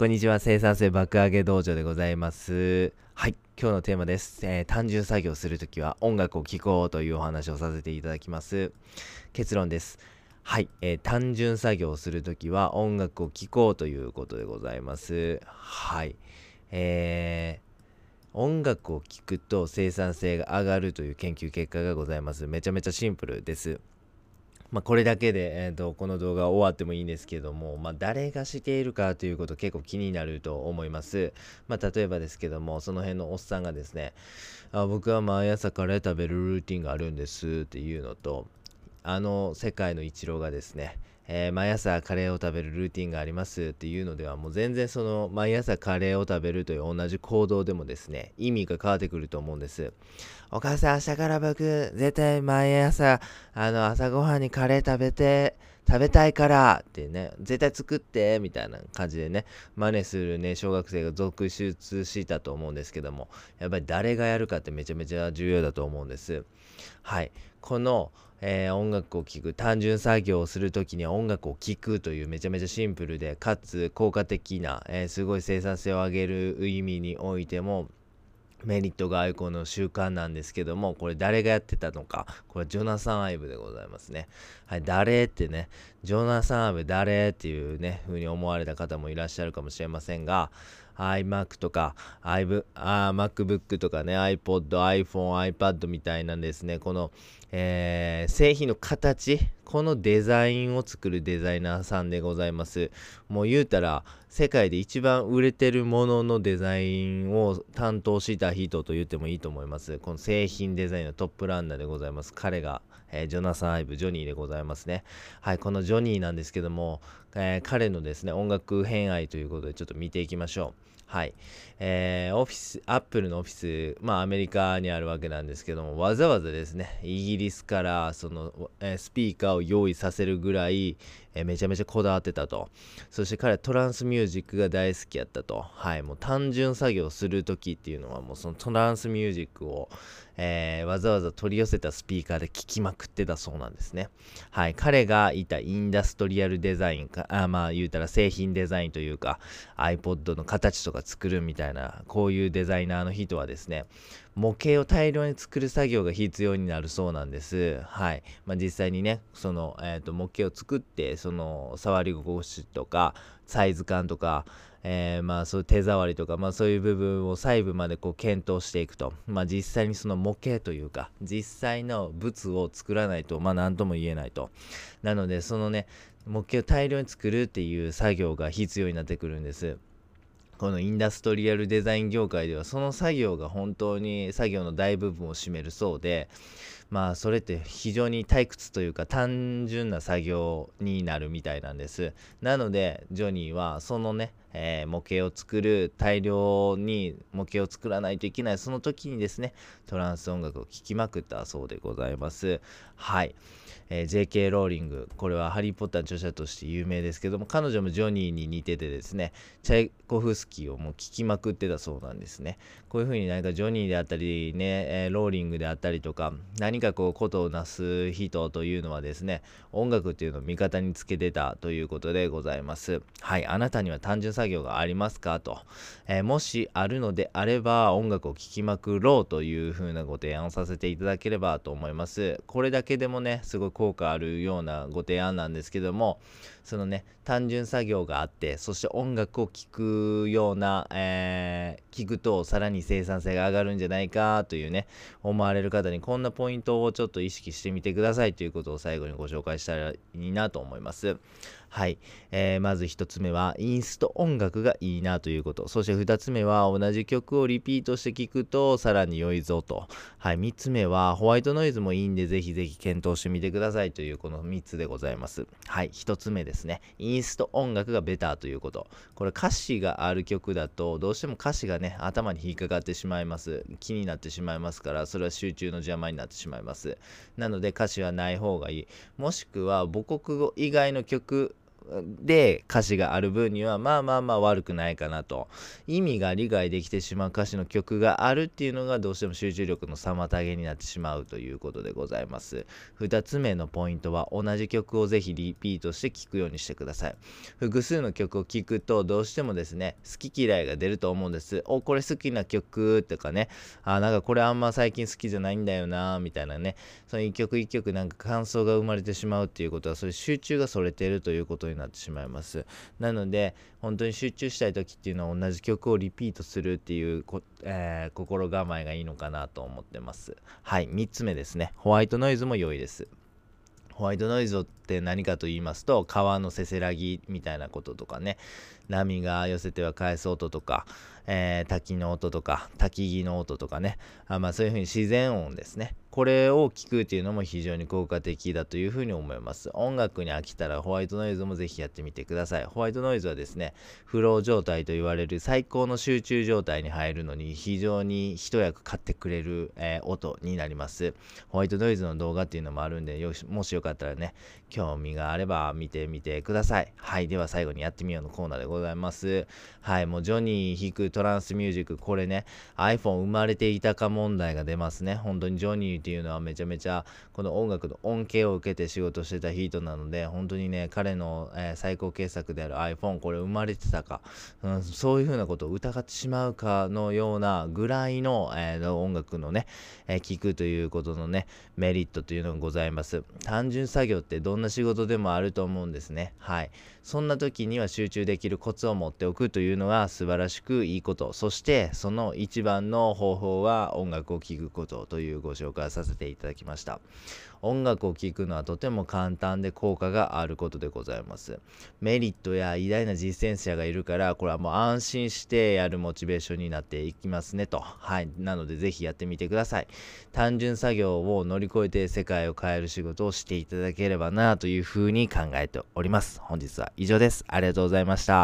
こんにちは。生産性爆上げ道場でございます。はい。今日のテーマです。えー、単純作業するときは音楽を聴こうというお話をさせていただきます。結論です。はい。えー、単純作業をするときは音楽を聴こうということでございます。はい。えー、音楽を聴くと生産性が上がるという研究結果がございます。めちゃめちゃシンプルです。まあ、これだけで、えーと、この動画終わってもいいんですけども、まあ、誰がしているかということ結構気になると思います。まあ、例えばですけども、その辺のおっさんがですね、あ僕は毎朝カレー食べるルーティンがあるんですっていうのと、あの世界のイチローがですね、えー、毎朝カレーを食べるルーティンがありますっていうのではもう全然その毎朝カレーを食べるという同じ行動でもですね意味が変わってくると思うんです。お母さん明日から僕絶対毎朝あの朝ごはんにカレー食べて食べたいからってね、絶対作ってみたいな感じでね、真似するね、小学生が続出したと思うんですけども、やっぱり誰がやるかってめちゃめちゃ重要だと思うんです。はい。この、えー、音楽を聴く単純作業をする時には音楽を聴くというめちゃめちゃシンプルでかつ効果的な、えー、すごい生産性を上げる意味においてもメリットがアイコンの習慣なんですけども、これ誰がやってたのか、これジョナサン・アイブでございますね。はい、誰ってね、ジョナサン・アイブ誰っていうね、風に思われた方もいらっしゃるかもしれませんが、iMac とか iV あ MacBook とかね iPod、iPhone、iPad みたいなんですね。この、えー、製品の形このデザインを作るデザイナーさんでございます。もう言うたら世界で一番売れてるもののデザインを担当した人と言ってもいいと思います。この製品デザインのトップランナーでございます。彼がえー、ジョナサン・アイブ、ジョニーでございますね。はい、このジョニーなんですけども、えー、彼のですね、音楽偏愛ということでちょっと見ていきましょう。はい。えー、オフィス、アップルのオフィス、まあアメリカにあるわけなんですけども、わざわざですね、イギリスからその、えー、スピーカーを用意させるぐらい、えー、めちゃめちゃこだわってたと。そして彼はトランスミュージックが大好きやったと。はい。もう単純作業するときっていうのはもうそのトランスミュージックを、えー、わざわざ取り寄せたスピーカーで聴きまくってたそうなんですね。はい。彼がいたインダストリアルデザインか、あまあ言うたら製品デザインというか iPod の形とか作るみたいな、こういうデザイナーの人はですね、模型を大量に作る作業が必要になるそうなんです。はい。まあ、実際にね、その、えーと、模型を作って、その触り心地とか、サイズ感とか、えー、まあそういう手触りとか、まあそういう部分を細部までこう検討していくと。まあ実際にその模型というか、実際の物を作らないと、まあ何とも言えないと。なので、そのね、模型を大量に作るっていう作業が必要になってくるんです。このインダストリアルデザイン業界ではその作業が本当に作業の大部分を占めるそうでまあそれって非常に退屈というか単純な作業になるみたいなんです。なのでジョニーはそのね、えー、模型を作る大量に模型を作らないといけないその時にですねトランス音楽を聴きまくったそうでございますはいえー、J.K. ローリング、これはハリー・ポッターの著者として有名ですけども、彼女もジョニーに似ててですね、チャイコフスキーをもう聴きまくってたそうなんですね。こういうふうに何かジョニーであったりね、えー、ローリングであったりとか、何かこうことをなす人というのはですね、音楽っていうのを味方につけてたということでございます。はい、あなたには単純作業がありますか？と、えー、もしあるのであれば音楽を聴きまくろうというふうなご提案をさせていただければと思います。これだけでもね、すごい効果あるようなご提案なんですけどもそのね単純作業があってそして音楽を聴くような、えー、聞くとさらに生産性が上がるんじゃないかというね思われる方にこんなポイントをちょっと意識してみてくださいということを最後にご紹介したらいいなと思います。はい。えー、まず1つ目は、インスト音楽がいいなということ。そして2つ目は、同じ曲をリピートして聴くと、さらに良いぞと。はい。3つ目は、ホワイトノイズもいいんで、ぜひぜひ検討してみてくださいという、この3つでございます。はい。1つ目ですね。インスト音楽がベターということ。これ歌詞がある曲だと、どうしても歌詞がね、頭に引っかかってしまいます。気になってしまいますから、それは集中の邪魔になってしまいます。なので、歌詞はない方がいい。もしくは、母国語以外の曲で歌詞がある分にはまあまあまあ悪くないかなと。意味が理解できてしまう歌詞の曲があるっていうのがどうしても集中力の妨げになってしまうということでございます。2つ目のポイントは同じ曲をぜひリピートして聴くようにしてください。複数の曲を聴くとどうしてもですね好き嫌いが出ると思うんです。おこれ好きな曲とかね。あなんかこれあんま最近好きじゃないんだよなみたいなね。その一曲一曲なんか感想が生まれてしまうっていうことはそれ集中がそれてるということになってしまいます。なので本当に集中したい時っていうのは同じ曲をリピートするっていうえー、心構えがいいのかなと思ってます。はい3つ目ですね。ホワイトノイズも良いです。ホワイトノイズって何かと言いますと川のせせらぎみたいなこととかね波が寄せては返す音とか、えー、滝の音とか焚き木の音とかねあまあそういうふうに自然音ですねこれを聞くっていうのも非常に効果的だというふうに思います。音楽に飽きたらホワイトノイズもぜひやってみてください。ホワイトノイズはですね、フロー状態と言われる最高の集中状態に入るのに非常に一役買ってくれる、えー、音になります。ホワイトノイズの動画っていうのもあるんで、よしもしよかったらね、興興味があれば見てみてください。はい。では最後にやってみようのコーナーでございます。はい。もうジョニー弾くトランスミュージック、これね、iPhone 生まれていたか問題が出ますね。本当にジョニーっていうのはめちゃめちゃこの音楽の恩恵を受けて仕事してた人なので本当にね彼の、えー、最高傑作である iPhone これ生まれてたか、うん、そういうふうなことを疑ってしまうかのようなぐらいの、えー、音楽のね、えー、聞くということのねメリットというのがございます単純作業ってどんな仕事でもあると思うんですね。はい。そんな時には集中できるコツを持っておくというのが素晴らしくいいこと。そしてその一番の方法は音楽を聴くことというご紹介させていただきました。音楽を聴くのはとても簡単で効果があることでございます。メリットや偉大な実践者がいるからこれはもう安心してやるモチベーションになっていきますねと。はい。なのでぜひやってみてください。単純作業を乗り越えて世界を変える仕事をしていただければな。なというふうに考えております。本日は以上です。ありがとうございました。